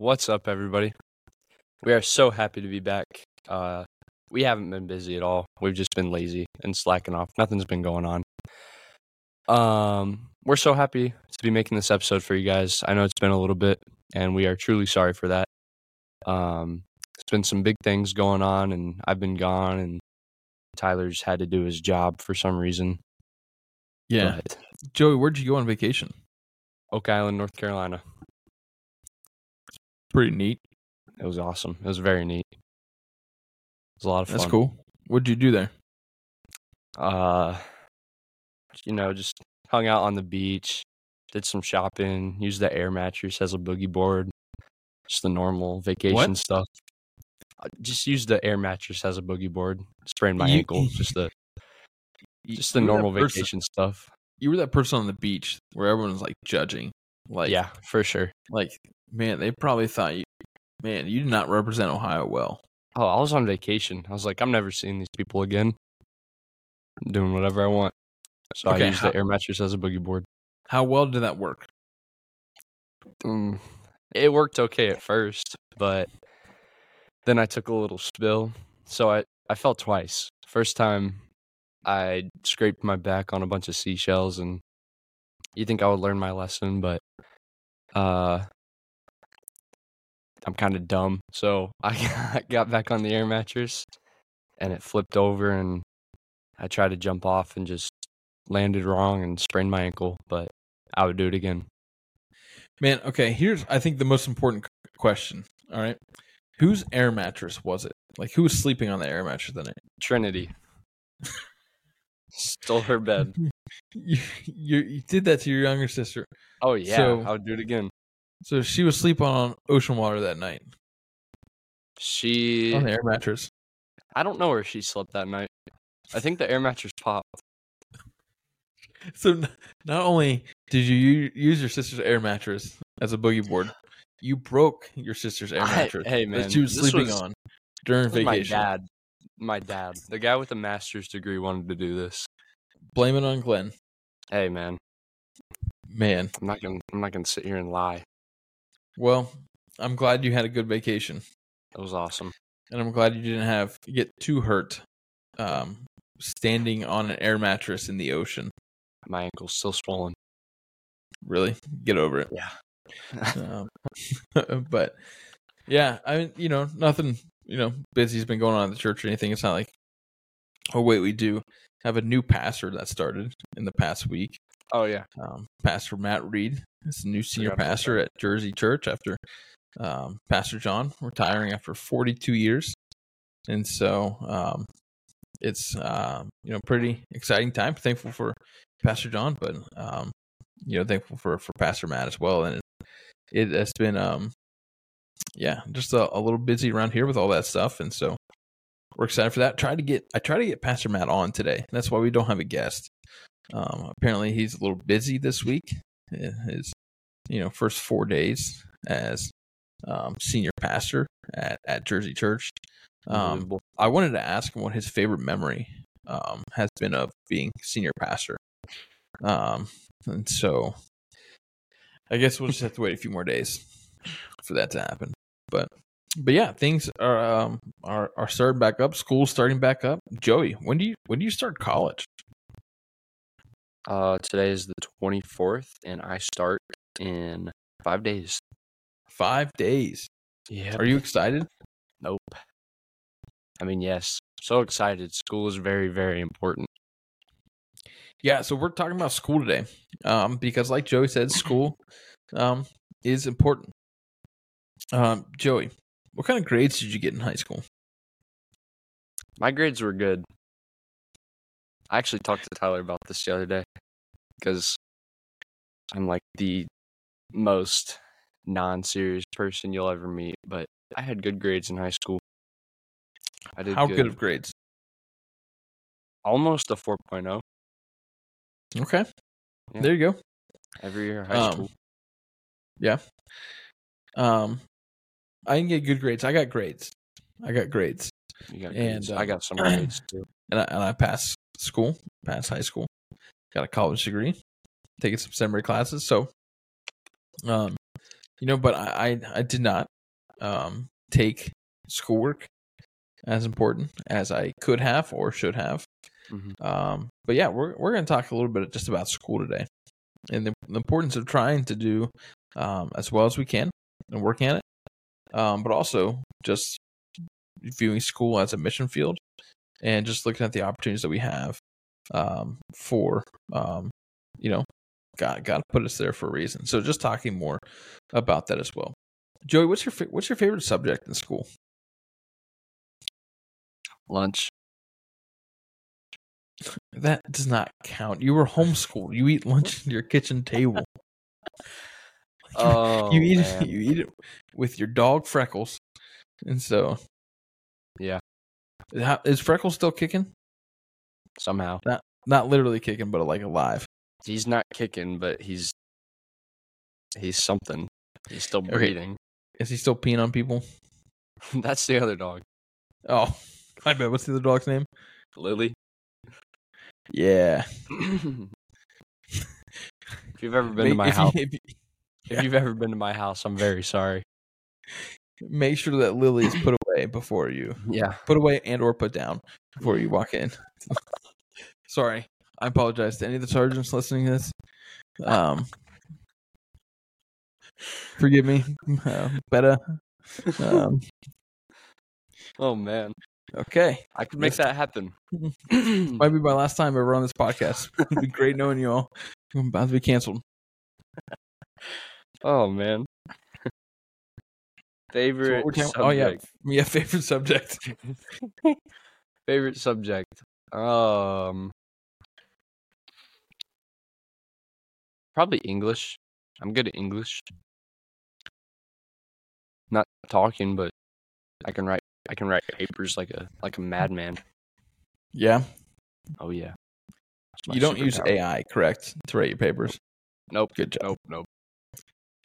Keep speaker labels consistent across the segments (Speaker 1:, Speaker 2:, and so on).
Speaker 1: What's up, everybody? We are so happy to be back. Uh, we haven't been busy at all. We've just been lazy and slacking off. Nothing's been going on. Um, we're so happy to be making this episode for you guys. I know it's been a little bit, and we are truly sorry for that. Um, it's been some big things going on, and I've been gone, and Tyler's had to do his job for some reason.
Speaker 2: Yeah.
Speaker 1: But
Speaker 2: Joey, where'd you go on vacation?
Speaker 1: Oak Island, North Carolina.
Speaker 2: Pretty neat.
Speaker 1: It was awesome. It was very neat. It was a lot of fun.
Speaker 2: That's cool. What'd you do there?
Speaker 1: uh you know just hung out on the beach did some shopping used the air mattress as a boogie board just the normal vacation
Speaker 2: What?
Speaker 1: stuff I just used the air mattress as a boogie board sprained my
Speaker 2: You-
Speaker 1: ankle just the just the normal vacation stuff
Speaker 2: You were that person on the beach where everyone was like judging. Like,
Speaker 1: yeah for sure
Speaker 2: like, man, they probably thought you, man, you did not represent Ohio well.
Speaker 1: oh i was on vacation i was like i'm never seeing these people again I'm doing whatever i want so
Speaker 2: Okay,
Speaker 1: i used
Speaker 2: how-
Speaker 1: the air mattress as a boogie board
Speaker 2: How well did that work?
Speaker 1: Mm, it worked okay at first, but then I took a little spill. So I, I fell twice. First time I scraped my back on a bunch of seashells and you think I would learn my lesson, but uh I'm kind of dumb. So I got back on the air mattress and it flipped over and I tried to jump off and just landed wrong and sprained my ankle, but I would do it again.
Speaker 2: Man, okay, here's, I think, the most important question. All right. Whose air mattress was it? Like, who was sleeping on the air mattress that night?
Speaker 1: Trinity. Stole her bed.
Speaker 2: You, you, you did that to your younger sister.
Speaker 1: Oh yeah,
Speaker 2: So-
Speaker 1: I would do it again.
Speaker 2: So she was sleeping on ocean water that night
Speaker 1: She,
Speaker 2: on the air mattress.
Speaker 1: I don't know where she slept that night. I think the air mattress popped.
Speaker 2: So n- not only did you use your sister's air mattress as a boogie board, you broke your sister's air
Speaker 1: I-
Speaker 2: mattress
Speaker 1: hey,
Speaker 2: that
Speaker 1: man,
Speaker 2: she was sleeping
Speaker 1: was-
Speaker 2: on during
Speaker 1: was my
Speaker 2: vacation.
Speaker 1: dad, my dad, the guy with a master's degree, wanted to do this.
Speaker 2: Blame it on Glenn.
Speaker 1: Hey man,
Speaker 2: Man,
Speaker 1: I'm not gonna, I'm not gonna sit here and lie.
Speaker 2: well, I'm glad you had a good vacation,
Speaker 1: It was awesome.
Speaker 2: and I'm glad you didn't have get too hurt um, standing on an air mattress in the ocean.
Speaker 1: My ankle's still swollen.
Speaker 2: Really, get over it.
Speaker 1: Yeah.
Speaker 2: um, but yeah, I mean, you know, nothing, you know, busy's been going on at the church or anything. It's not like, oh wait, we do have a new pastor that started in the past week.
Speaker 1: oh yeah.
Speaker 2: Um, pastor Matt Reed is the new senior pastor at Jersey Church after um, Pastor John retiring after 42 years, and so um, it's um, you know pretty exciting time. Thankful for Pastor John, but um, you know thankful for for Pastor Matt as well. And it, it has been um, yeah, just a, a little busy around here with all that stuff, and so we're excited for that. Try to get I try to get Pastor Matt on today. That's why we don't have a guest. Um, apparently, he's a little busy this week. in His you know first four days as um, senior pastor at at Jersey Church. Um. I wanted to ask him what his favorite memory um, has been of being senior pastor. Um, and so I guess we'll just have to wait a few more days for that to happen. But but yeah, things are um, are are starting back up. School's starting back up. Joey, when do you when do you start college?
Speaker 1: Uh, today is the 24th, and I start in five days.
Speaker 2: Five days.
Speaker 1: Yeah.
Speaker 2: Are you excited?
Speaker 1: Nope. I mean, yes. So excited. School is very, very important.
Speaker 2: Yeah, so we're talking about school today, um, because like Joey said, school um, is important. Um, Joey, what kind of grades did you get in high school?
Speaker 1: My grades were good. I actually talked to Tyler about this the other day because I'm like the most non serious person you'll ever meet, but I had good grades in high school. I did
Speaker 2: How
Speaker 1: good.
Speaker 2: good of grades?
Speaker 1: Almost a 4.0
Speaker 2: Okay,
Speaker 1: Yeah.
Speaker 2: there you go.
Speaker 1: every year high
Speaker 2: Um,
Speaker 1: school.
Speaker 2: Yeah. Um, I didn't get good grades. I got grades. I got grades,
Speaker 1: You got
Speaker 2: and,
Speaker 1: grades. I
Speaker 2: um,
Speaker 1: got some grades too.
Speaker 2: and I, and I passed school, passed high school, got a college degree, taking some seminary classes. So, um, you know, but I I, I did not um, take schoolwork as important as I could have or should have.
Speaker 1: Mhm.
Speaker 2: Um, but yeah, we're we're going to talk a little bit just about school today and the, the importance of trying to do um, as well as we can and working at it, um, but also just viewing school as a mission field and just looking at the opportunities that we have um, for um, you know God God put us there for a reason. So just talking more about that as well. Joey, what's your what's your favorite subject in school?
Speaker 1: Lunch.
Speaker 2: That does not count. You were homeschooled. You eat lunch at your kitchen table.
Speaker 1: Oh,
Speaker 2: you eat
Speaker 1: man.
Speaker 2: it. You eat it with your dog Freckles, and so
Speaker 1: Yeah.
Speaker 2: How, is Freckles still kicking?
Speaker 1: Somehow
Speaker 2: Not not literally kicking, but like alive.
Speaker 1: he's not kicking, but he's he's something. He's still
Speaker 2: Okay.
Speaker 1: breathing.
Speaker 2: Is he still peeing on people?
Speaker 1: That's the other dog,
Speaker 2: Oh, I bet. What's the other dog's name?
Speaker 1: Lily.
Speaker 2: Yeah.
Speaker 1: if you've ever been to my
Speaker 2: if you-
Speaker 1: house,
Speaker 2: if you-
Speaker 1: if you've ever been to my house, I'm very sorry.
Speaker 2: make sure that Lily is put away before you
Speaker 1: Yeah.
Speaker 2: put away and or put down before you walk in. Sorry, I apologize to any of the sergeants listening to this. Um, forgive me, uh, better. Um,
Speaker 1: Oh man,
Speaker 2: okay,
Speaker 1: I could make that happen.
Speaker 2: might be my last time ever on this podcast. It'd be great knowing you all. I'm about to be canceled.
Speaker 1: Oh man. Favorite
Speaker 2: we're oh yeah, yeah. Favorite subject.
Speaker 1: Favorite subject. Um probably English. I'm good at English. Not talking, but I can write I can write papers like a like a madman.
Speaker 2: Yeah,
Speaker 1: Oh yeah.
Speaker 2: You don't use. AI, correct, to write your papers.
Speaker 1: Nope.
Speaker 2: Good job.
Speaker 1: Nope, nope.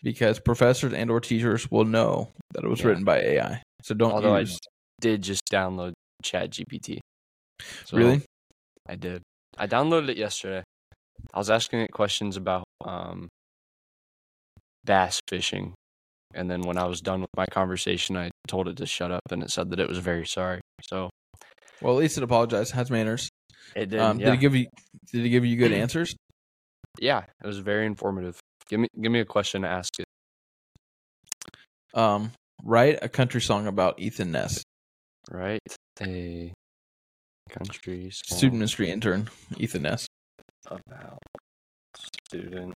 Speaker 2: Because professors and or teachers will know that it was
Speaker 1: Yeah.
Speaker 2: written by AI. So don't
Speaker 1: Although I. Did just download Chat GPT.
Speaker 2: really?
Speaker 1: I did. I downloaded it yesterday. I was asking it questions about um, bass fishing. And then when I was done with my conversation, I told it to shut up and it said that it was very sorry. So
Speaker 2: Well, at least it apologized. Has manners.
Speaker 1: it did.
Speaker 2: Um,
Speaker 1: yeah.
Speaker 2: Did it give you? Did it give you good answers?
Speaker 1: yeah, it was very informative. Give me give me a question to ask you.
Speaker 2: Um, write a country song about Ethan Ness,
Speaker 1: Write A country song
Speaker 2: student ministry intern. Ethan Ness.
Speaker 1: about student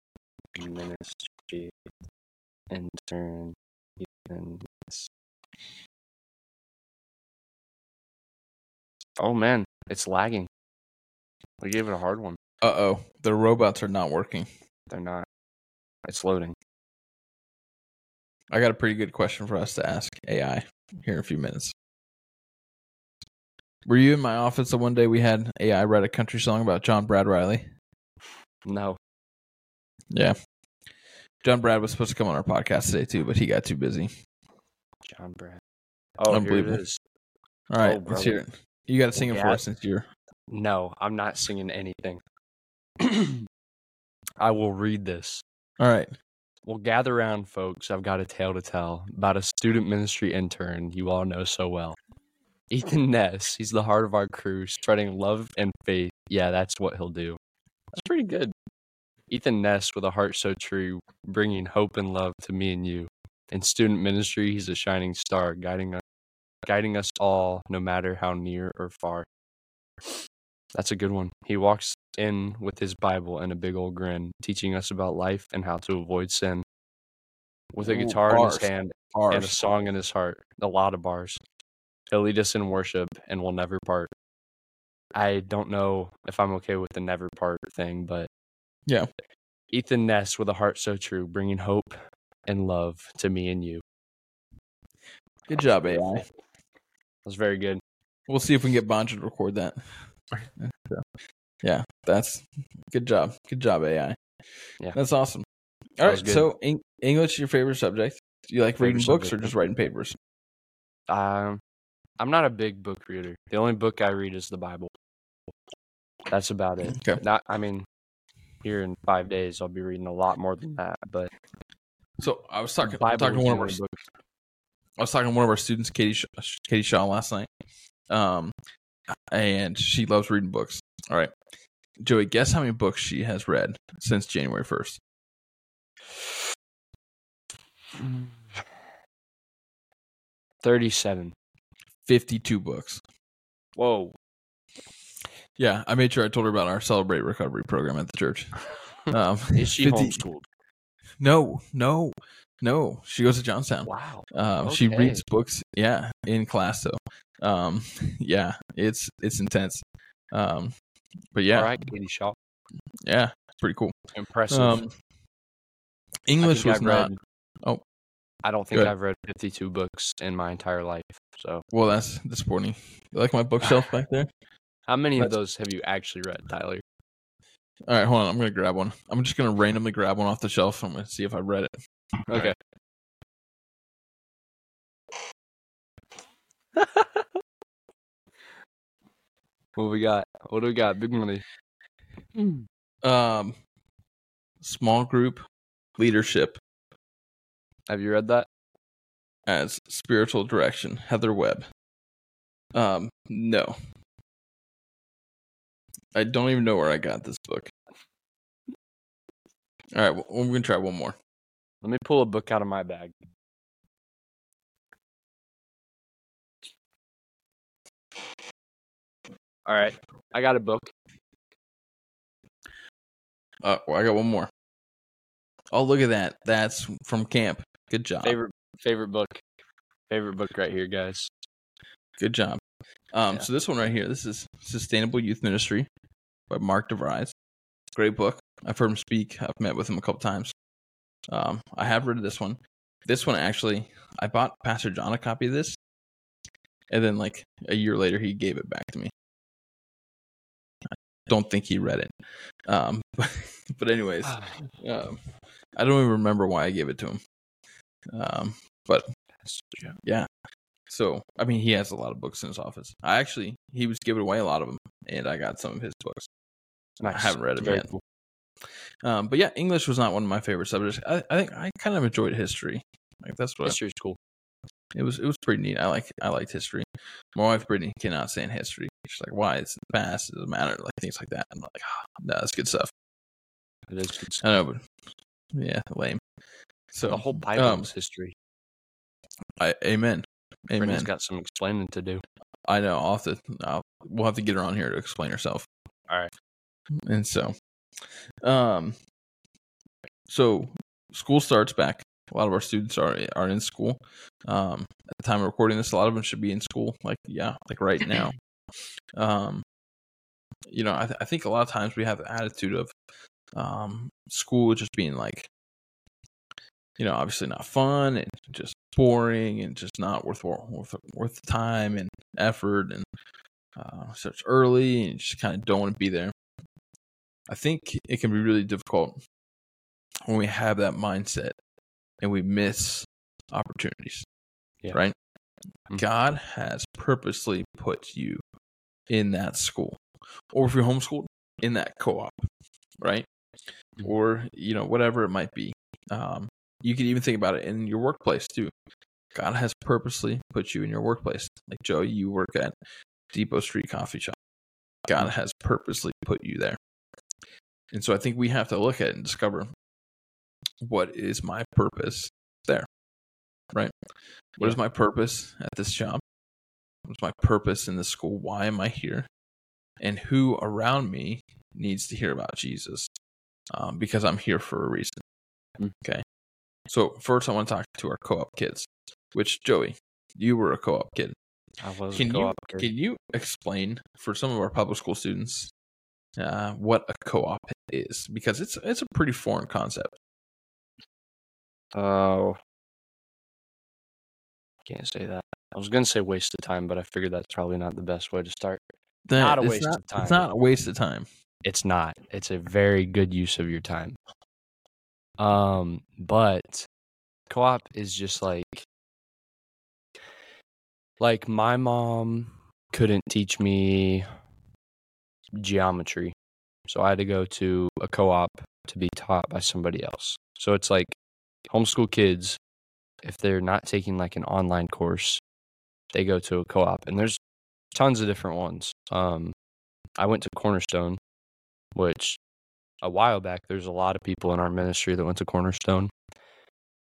Speaker 1: ministry intern Ethan Ness. Oh man, it's lagging. We gave it a hard one.
Speaker 2: Uh oh, the robots are not working.
Speaker 1: They're not. It's loading.
Speaker 2: I got a pretty good question for us to ask AI here in a few minutes. Were you in my office the one day we had AI write a country song about John Brad Riley?
Speaker 1: No.
Speaker 2: Yeah. John Brad was supposed to come on our podcast today too, but he got too busy.
Speaker 1: John Brad. Oh, here it
Speaker 2: Unbelievable.
Speaker 1: is.
Speaker 2: All right,
Speaker 1: Oh,
Speaker 2: let's hear it. You got to sing it for us since you're.
Speaker 1: No, I'm not singing anything. I will read this.
Speaker 2: All right.
Speaker 1: Well, gather around, folks. I've got a tale to tell about a student ministry intern you all know so well. Ethan Ness. He's the heart of our crew, spreading love and faith. Yeah, that's what he'll do. That's pretty good. Ethan Ness with a heart so true, bringing hope and love to me and you. In student ministry, he's a shining star, guiding us, guiding us all, no matter how near or far. That's a good one. He walks in with his Bible and a big old grin, teaching us about life and how to avoid sin. With a
Speaker 2: Ooh,
Speaker 1: guitar in his
Speaker 2: bars.
Speaker 1: hand and a song in his heart, a lot of bars. He'll lead us in worship and we'll never part. I don't know if I'm okay with the never part thing, but
Speaker 2: Yeah.
Speaker 1: Ethan Ness with a heart so true, bringing hope and love to me and you.
Speaker 2: Good job, AI.
Speaker 1: That was very good.
Speaker 2: We'll see if we can get Bonja to record that. Yeah, that's good job. Good job, AI.
Speaker 1: Yeah.
Speaker 2: That's awesome.
Speaker 1: That
Speaker 2: All
Speaker 1: was
Speaker 2: right, so Eng- English is your favorite subject. Do you like
Speaker 1: Favorite
Speaker 2: reading books or just writing papers?
Speaker 1: Um, I'm not a big book reader. The only book I read is the Bible. That's about it.
Speaker 2: Okay.
Speaker 1: Not, I mean, here in five days, I'll be reading a lot more than that. But
Speaker 2: So I was talking
Speaker 1: Bible
Speaker 2: talking to one of our. I was talking to one of our students, Katie Katie Shaw, last night, um, and she loves reading books. All right, Joey, guess how many books she has read since January first?
Speaker 1: Thirty-seven.
Speaker 2: Fifty-two books.
Speaker 1: Whoa.
Speaker 2: Yeah, I made sure I told her about our Celebrate Recovery program at the church. Um,
Speaker 1: Is she
Speaker 2: 50
Speaker 1: homeschooled?
Speaker 2: No, no, no. She goes to Johnstown.
Speaker 1: Wow.
Speaker 2: Um, She reads books, yeah, in class though. Um, yeah, it's it's intense. Um, but yeah,
Speaker 1: All right, Katie Shaw.
Speaker 2: yeah, it's pretty cool.
Speaker 1: Impressive.
Speaker 2: Um, English was
Speaker 1: I've
Speaker 2: not.
Speaker 1: read-
Speaker 2: oh.
Speaker 1: I don't think I've read 52 books in my entire life. So,
Speaker 2: Well, that's disappointing. You like my bookshelf back there?
Speaker 1: how many of those have you actually read, Tyler?
Speaker 2: All right, hold on. I'm gonna grab one. I'm just gonna randomly grab one off the shelf. I'm gonna see if I read it.
Speaker 1: Okay. what we got? What do we got? Big money.
Speaker 2: Um, small group leadership
Speaker 1: Have you read that?
Speaker 2: as spiritual direction. Heather Webb. Um, no. I don't even know where I got this book. All right, well, we're gonna try one more.
Speaker 1: Let me pull a book out of my bag. All right, I got a book.
Speaker 2: Uh, well, I got one more. Oh, look at that. That's from camp. Good job.
Speaker 1: Favorite favorite book. Favorite book right here, guys.
Speaker 2: Good job. Um,
Speaker 1: Yeah.
Speaker 2: so this one right here, this is Sustainable Youth Ministry by Mark DeVries. Great book. I've heard him speak. I've met with him a couple times. Um, I have read this one. This one actually, I bought Pastor John a copy of this, and then like a year later, he gave it back to me. I don't think he read it. Um, but, but anyways, um, I don't even remember why I gave it to him. Um, but yeah. So, I mean, he has a lot of books in his office. I actually, he was giving away a lot of them, and I got some of his books. I haven't read them yet.
Speaker 1: cool.
Speaker 2: Um, but yeah, English was not one of my favorite subjects. I, I think I kind of enjoyed history. Like that's what
Speaker 1: History's cool.
Speaker 2: it was. It was pretty neat. I like. I liked history. My wife Brittany cannot stand history. She's like, "Why? It's in the past. It doesn't matter." Like things like that. I'm like, oh, "No, that's good stuff."
Speaker 1: It is good.
Speaker 2: I know, but yeah, lame. So
Speaker 1: the whole Bible
Speaker 2: um,
Speaker 1: is history.
Speaker 2: I, amen.
Speaker 1: Brittany's
Speaker 2: Amen.
Speaker 1: got some explaining to do.
Speaker 2: I know. I'll have to. I'll, we'll have to get her on here to explain herself.
Speaker 1: All right.
Speaker 2: And so, um, so school starts back. A lot of our students are are in school. Um, at the time of recording this, a lot of them should be in school. Like yeah, like right now. Um, you know, I, th- I think a lot of times we have the attitude of um, school just being like, you know, obviously not fun and just boring and just not worth worth worth the time and effort and uh, starts early and just kind of don't want to be there. I think it can be really difficult when we have that mindset and we miss opportunities.
Speaker 1: Yeah.
Speaker 2: Right?
Speaker 1: Mhm.
Speaker 2: God has purposely put you in that school. Or if you're homeschooled, in that co op. Right?
Speaker 1: Mhm.
Speaker 2: Or, you know, whatever it might be. Um, you can even think about it in your workplace too. God has purposely put you in your workplace. Like Joe, you work at Depot Street Coffee Shop. God has purposely put you there. And so I think we have to look at it and discover what is my purpose there. Right? What is my purpose at this job? What's my purpose in this school? Why am I here? And who around me needs to hear about Jesus? Um, because I'm here for a reason.
Speaker 1: Mm.
Speaker 2: Okay. So first, I want to talk to our co-op kids. Which Joey, you were a co-op kid.
Speaker 1: I was
Speaker 2: Can
Speaker 1: a
Speaker 2: you
Speaker 1: co-op kid.
Speaker 2: can you explain for some of our public school students uh, what a co-op is? Because it's it's a pretty foreign concept.
Speaker 1: Oh, can't say that. I was gonna say waste of time, but I figured that's probably not the best way to start.
Speaker 2: That-
Speaker 1: Not a waste
Speaker 2: not,
Speaker 1: of time.
Speaker 2: It's not a waste of time.
Speaker 1: It's not. It's a very good use of your time. Um, but co-op is just like like my mom couldn't teach me geometry. So I had to go to a co-op to be taught by somebody else. So it's like homeschool kids if they're not taking like an online course, they go to a co-op, and there's tons of different ones. Um, I went to Cornerstone, which a while back there's a lot of people in our ministry that went to Cornerstone,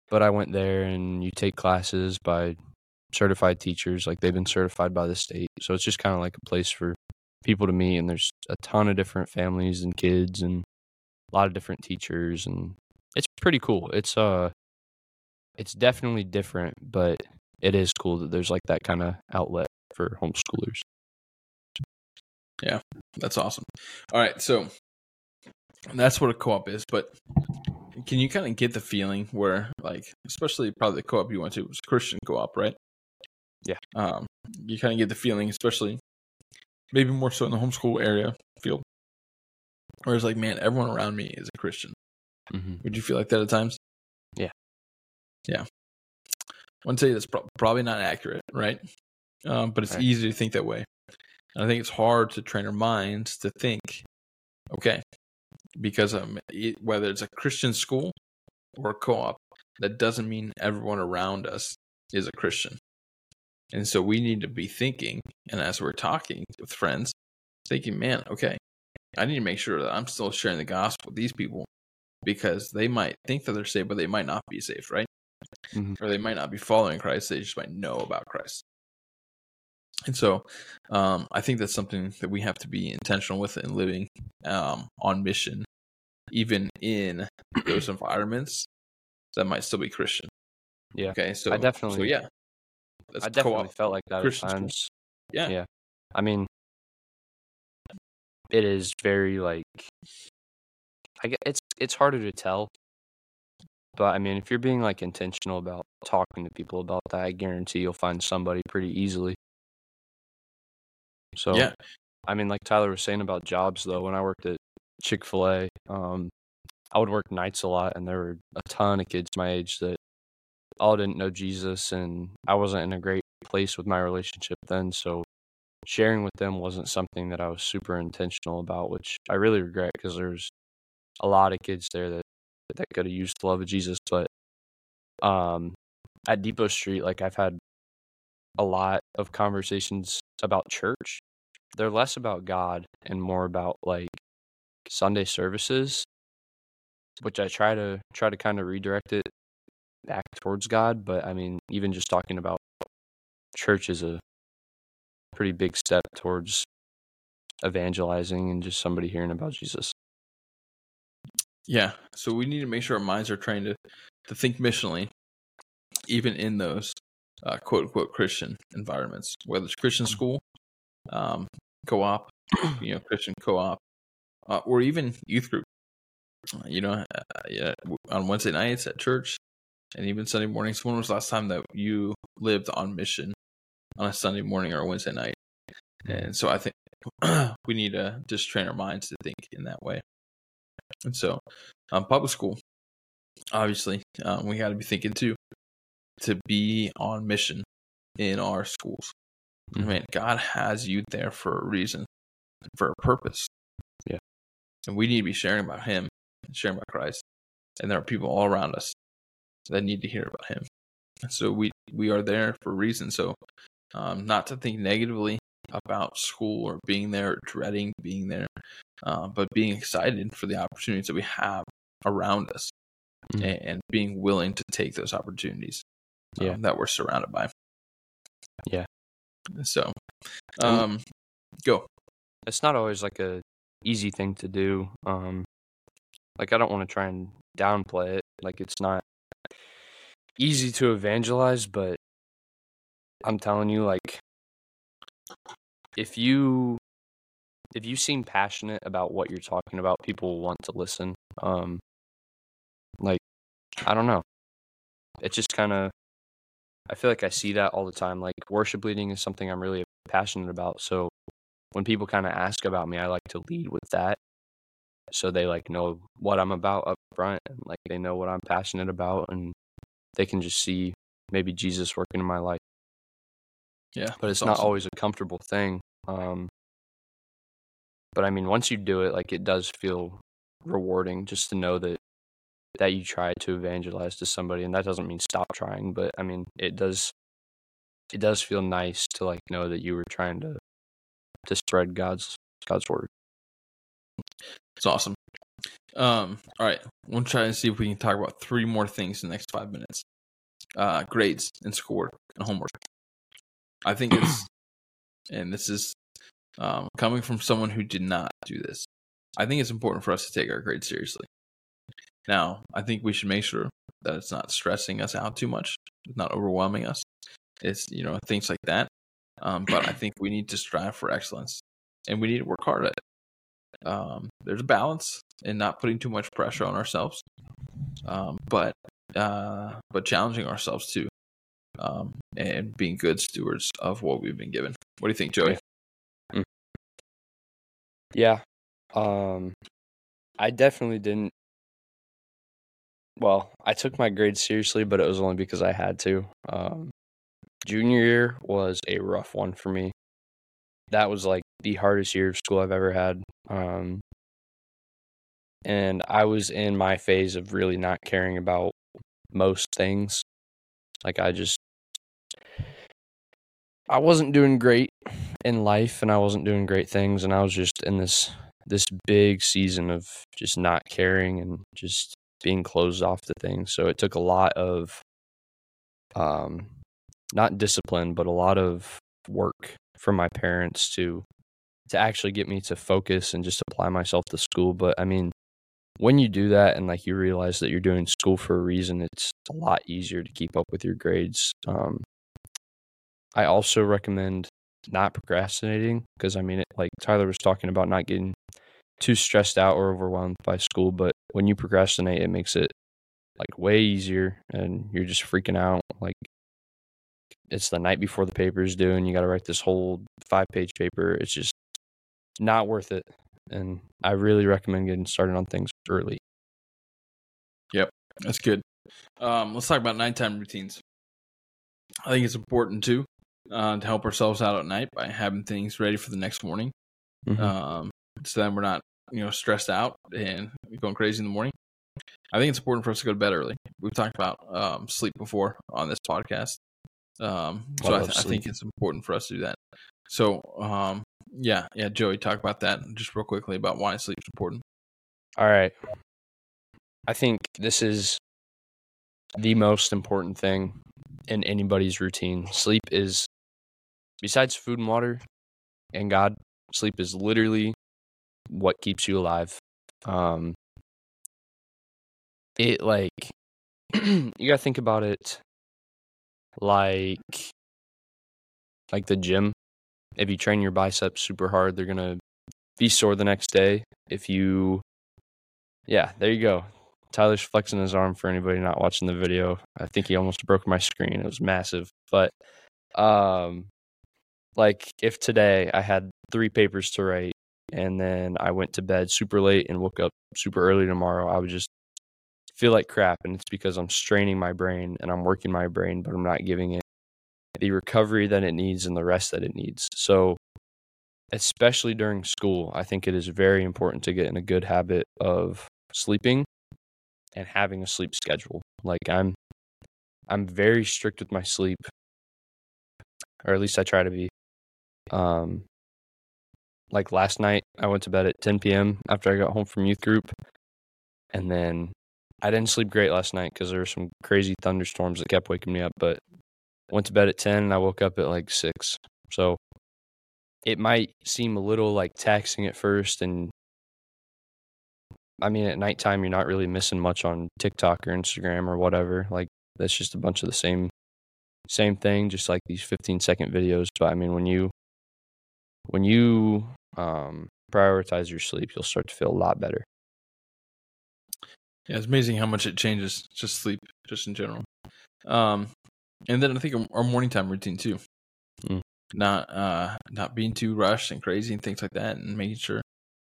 Speaker 1: but I went there, and you take classes by certified teachers, like they've been certified by the state, so it's just kind of like a place for people to meet, and there's a ton of different families and kids and a lot of different teachers, and it's pretty cool. It's uh, it's definitely different, but it is cool that there's like that kind of outlet for homeschoolers.
Speaker 2: Yeah, that's awesome. All right, so that's what a co-op is. But can you kind of get the feeling where, like, especially probably the co-op you went to was Christian co-op, right?
Speaker 1: Yeah.
Speaker 2: Um, you kind of get the feeling, especially maybe more so in the homeschool area field, where it's like, man, everyone around me is a Christian.
Speaker 1: Mm-hmm.
Speaker 2: Would you feel like that at times?
Speaker 1: Yeah.
Speaker 2: Yeah. I want to tell you that's pro- probably not accurate, right? Um, but it's
Speaker 1: Right.
Speaker 2: easy to think that way. And I think it's hard to train our minds to think, okay, because um, whether it's a Christian school or a co-op, that doesn't mean everyone around us is a Christian. And so we need to be thinking, and as we're talking with friends, thinking, man, okay, I need to make sure that I'm still sharing the gospel with these people because they might think that they're saved, but they might not be saved, right?
Speaker 1: Mhm.
Speaker 2: Or they might not be following Christ. They just might know about Christ. And so um, I think that's something that we have to be intentional with in living um, on mission, even in those environments that might still be Christian.
Speaker 1: Yeah.
Speaker 2: Okay. So
Speaker 1: I definitely-
Speaker 2: So yeah. That's
Speaker 1: I definitely
Speaker 2: co-op.
Speaker 1: felt like that
Speaker 2: Christian
Speaker 1: at
Speaker 2: school.
Speaker 1: times.
Speaker 2: Yeah.
Speaker 1: Yeah. I mean, it is very like, I get it's it's harder to tell, but I mean, if you're being like intentional about talking to people about that, I guarantee you'll find somebody pretty easily. So
Speaker 2: Yeah.
Speaker 1: I mean, like Tyler was saying about jobs, though, when I worked at Chick fil A, um, I would work nights a lot, and there were a ton of kids my age that all didn't know Jesus, and I wasn't in a great place with my relationship then. So sharing with them wasn't something that I was super intentional about, which I really regret because there's a lot of kids there that, that could have used the love of Jesus. But um, at Depot Street, like I've had a lot of conversations about church they're less about God and more about like Sunday services, which I try to try to kind of redirect it back towards God. But I mean, even just talking about church is a pretty big step towards evangelizing and just somebody hearing about Jesus.
Speaker 2: Yeah. So we need to make sure our minds are trained to, to think missionally, even in those uh, quote unquote Christian environments, whether it's Christian school, um, co op, you know, Christian co op, uh, or even youth group. Uh, you know, uh, yeah, on Wednesday nights at church and even Sunday mornings. When was the last time that you lived on mission on a Sunday morning or a Wednesday night? And so I think we need to just train our minds to think in that way. And so, um, public school, obviously, um, we got to be thinking too to be on mission in our schools. I
Speaker 1: Mhm.
Speaker 2: mean, God has you there for a reason, for a purpose.
Speaker 1: Yeah.
Speaker 2: And we need to be sharing about Him, and sharing about Christ. And there are people all around us that need to hear about Him. And so we we are there for a reason. So, um, not to think negatively about school or being there, or dreading being there, uh, but being excited for the opportunities that we have around us
Speaker 1: Mhm.
Speaker 2: and, and being willing to take those opportunities um,
Speaker 1: Yeah.
Speaker 2: that we're surrounded by.
Speaker 1: Yeah.
Speaker 2: So,
Speaker 1: And-
Speaker 2: um, go.
Speaker 1: It's not always like a easy thing to do. Um, like I don't want to try and downplay it. Like it's not easy to evangelize, but I'm telling you, like if you if you seem passionate about what you're talking about, people will want to listen. Um, like I don't know, it just kind of I feel like I see that all the time. Like worship leading is something I'm really passionate about, so when people kind of ask about me, I like to lead with that. So they like know what I'm about up front and like they know what I'm passionate about and they can just see maybe Jesus working in my life.
Speaker 2: Yeah,
Speaker 1: But it's
Speaker 2: that's
Speaker 1: not always a comfortable thing. Um but I mean once you do it, like it does feel rewarding just to know that that you try to evangelize to somebody, and that doesn't mean stop trying, but I mean it does. It does feel nice to like know that you were trying to to spread God's God's word.
Speaker 2: It's awesome. Um, all right, we'll try and see if we can talk about three more things in the next five minutes. Uh, grades and schoolwork and homework. I think it's, and this is um, coming from someone who did not do this. I think it's important for us to take our grades seriously. Now, I think we should make sure that it's not stressing us out too much, it's not overwhelming us. It's you know things like that. Um, but I think we need to strive for excellence, and we need to work hard at it. Um, there's a balance in not putting too much pressure on ourselves, um, but uh, but challenging ourselves too, um, and being good stewards of what we've been given. What do you think, Joey?
Speaker 1: Yeah. Um I definitely didn't well, I took my grades seriously, but it was only because I had to. Um junior year was a rough one for me. That was like the hardest year of school I've ever had. Um and I was in my phase of really not caring about most things. Like I just I wasn't doing great in life and I wasn't doing great things and I was just in this this big season of just not caring and just being closed off to things. So it took a lot of um not discipline but a lot of work from my parents to to actually get me to focus and just apply myself to school. But I mean, when you do that and like you realize that you're doing school for a reason, it's a lot easier to keep up with your grades. Um, I also recommend not procrastinating because I mean, it, like Tyler was talking about, not getting too stressed out or overwhelmed by school. But when you procrastinate, it makes it like way easier, and you're just freaking out. Like it's the night before the paper is due, and you got to write this whole five page paper. It's just not worth it. And I really recommend getting started on things early.
Speaker 2: Yep, that's good. Um, let's talk about nighttime routines. I think it's important too uh, to help ourselves out at night by having things ready for the next morning.
Speaker 1: Mhm.
Speaker 2: Um, so then we're not, you know, stressed out and going crazy in the morning. I think it's important for us to go to bed early. We've talked about um, sleep before on this podcast. Um, so
Speaker 1: I
Speaker 2: I, th- I think it's important for us to do that. So, um, yeah, yeah, Joey, talk about that just real quickly about why sleep's important.
Speaker 1: All right. I think this is the most important thing in anybody's routine. Sleep is, besides food and water and God, sleep is literally what keeps you alive. Um, it like, you gotta think about it like, like the gym. If you train your biceps super hard, they're gonna be sore the next day. If you yeah, there you go. Tyler's flexing his arm for anybody not watching the video. I think he almost broke my screen. It was massive. But um like if today I had three papers to write and then I went to bed super late and woke up super early tomorrow, I would just feel like crap and it's because I'm straining my brain and I'm working my brain but I'm not giving it the recovery that it needs and the rest that it needs. So especially during school, I think it is very important to get in a good habit of sleeping and having a sleep schedule. Like I'm I'm very strict with my sleep. Or at least I try to be. Um like last night I went to bed at 10 p.m. after I got home from youth group and then I didn't sleep great last night cuz there were some crazy thunderstorms that kept waking me up, but went to bed at 10 and I woke up at like 6. So it might seem a little like taxing at first and I mean at nighttime you're not really missing much on TikTok or Instagram or whatever. Like that's just a bunch of the same same thing, just like these 15 second videos. But I mean when you when you um prioritize your sleep, you'll start to feel a lot better.
Speaker 2: Yeah, it's amazing how much it changes just sleep, just in general. Um, and then I think our- morning time routine too.
Speaker 1: Mm.
Speaker 2: Not uh, not being too rushed and crazy and things like that, and making sure.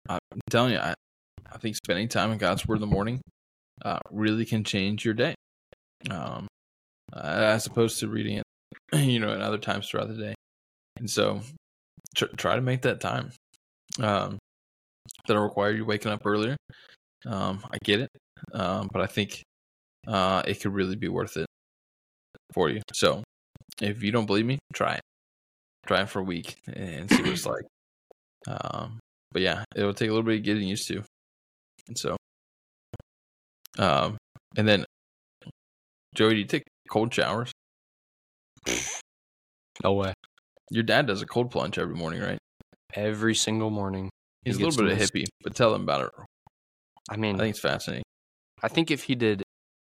Speaker 2: I'm telling you, I, I think spending time in God's Word in the morning uh, really can change your day, um, uh, as opposed to reading it, you know, at other times throughout the day. And so, tr- try to make that time. Um, that'll require you waking up earlier. Um, I get it, um, but I think uh, it could really be worth it for you. So, if you don't believe me, try it. Try it for a week and see what it's like. Um, but yeah, it'll take a little bit of getting used to. And so, um, and then, Joey, do you take cold showers?
Speaker 1: No way.
Speaker 2: Your dad does a cold plunge every morning, right?
Speaker 1: Every single morning.
Speaker 2: He's
Speaker 1: He
Speaker 2: a little bit of
Speaker 1: this-
Speaker 2: hippie, but tell him about it.
Speaker 1: I mean,
Speaker 2: I think it's fascinating.
Speaker 1: I think if he did,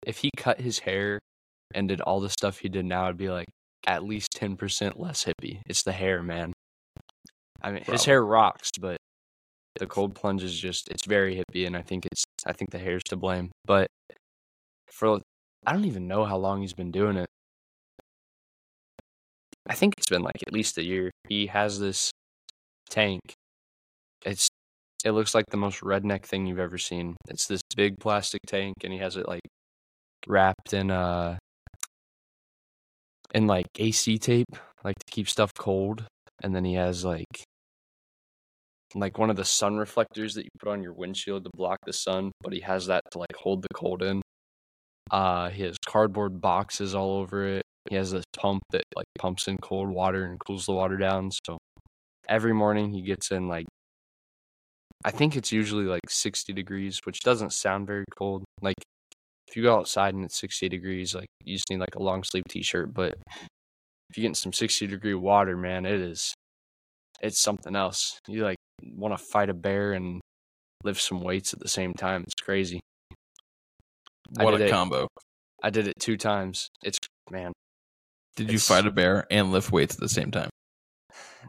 Speaker 1: if he cut his hair and did all the stuff he did now, it'd be like at least 10% less hippie. It's the hair, man. I mean, his hair rocks, but the cold plunge is just, it's very hippie. And I think it's, I think the hair's to blame. But for, I don't even know how long he's been doing it. I think it's been like at least a year. He has this tank. It's it looks like the most redneck thing you've ever seen. It's this big plastic tank and he has it like wrapped in uh in like AC tape, like to keep stuff cold. And then he has like like one of the sun reflectors that you put on your windshield to block the sun, but he has that to like hold the cold in. Uh he has cardboard boxes all over it. He has this pump that like pumps in cold water and cools the water down. So every morning he gets in like I think it's usually like 60 degrees, which doesn't sound very cold. Like if you go outside and it's 60 degrees, like you just need like a long sleeve t-shirt, but if you get in some 60 degree water, man, it is it's something else. You like want to fight a bear and lift some weights at the same time. It's crazy.
Speaker 2: What a
Speaker 1: it.
Speaker 2: combo!
Speaker 1: I did it two times. It's man.
Speaker 2: Did you fight a bear and lift weights at the same time?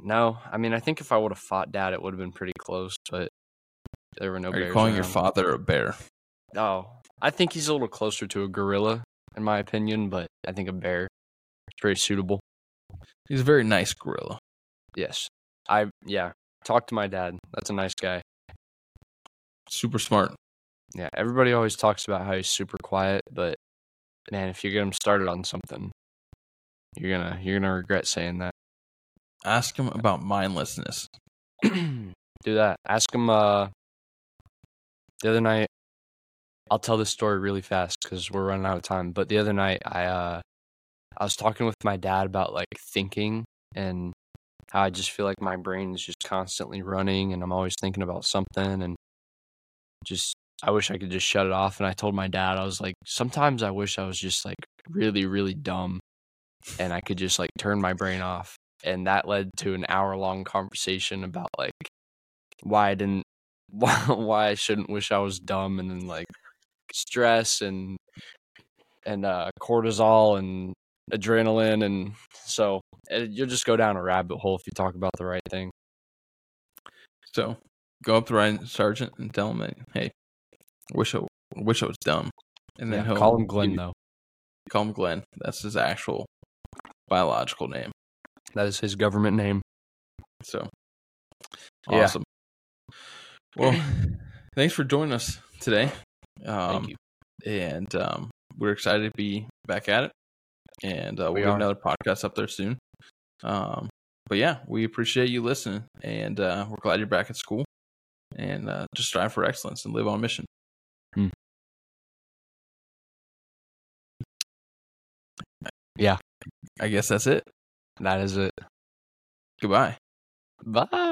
Speaker 1: No, I mean I think if I would have fought dad, it would have been pretty close, but there were no
Speaker 2: Are
Speaker 1: bears.
Speaker 2: you calling your father a bear?
Speaker 1: Oh, I think he's a little closer to a gorilla, in my opinion, but I think a bear is pretty suitable.
Speaker 2: He's a very nice gorilla.
Speaker 1: Yes. I, yeah, talk to my dad. That's a nice guy.
Speaker 2: Super smart.
Speaker 1: Yeah, everybody always talks about how he's super quiet, but man, if you get him started on something, you're gonna you're gonna regret saying that.
Speaker 2: Ask him about mindlessness.
Speaker 1: Do that. Ask him. Uh, the other night, I'll tell this story really fast because we're running out of time. But the other night, I uh, I was talking with my dad about like thinking and how I just feel like my brain is just constantly running and I'm always thinking about something and just I wish I could just shut it off. And I told my dad, I was like, sometimes I wish I was just like really, really dumb and I could just like turn my brain off. And that led to an hour long conversation about like why I didn't, why, why I shouldn't wish I was dumb and then like stress and, and uh, cortisol and adrenaline. And so uh, you'll just go down a rabbit hole if you talk about the right thing.
Speaker 2: So go up to Ryan Sergeant and tell him hey, wish I wish I was dumb. And then
Speaker 1: Yeah,
Speaker 2: he'll
Speaker 1: call him Glenn
Speaker 2: you-
Speaker 1: though.
Speaker 2: Call him Glenn. That's his actual biological name.
Speaker 1: That is his government name.
Speaker 2: So
Speaker 1: Yeah.
Speaker 2: awesome. Well, thanks for joining us today. Um,
Speaker 1: Thank you.
Speaker 2: And um, we're excited to be back at it. And uh,
Speaker 1: We
Speaker 2: we'll have another podcast up there soon. Um, but yeah, we appreciate you listening, and uh, we're glad you're back at school. And uh, just strive for excellence and live on mission. I guess that's it.
Speaker 1: That is it.
Speaker 2: Goodbye.
Speaker 1: Bye.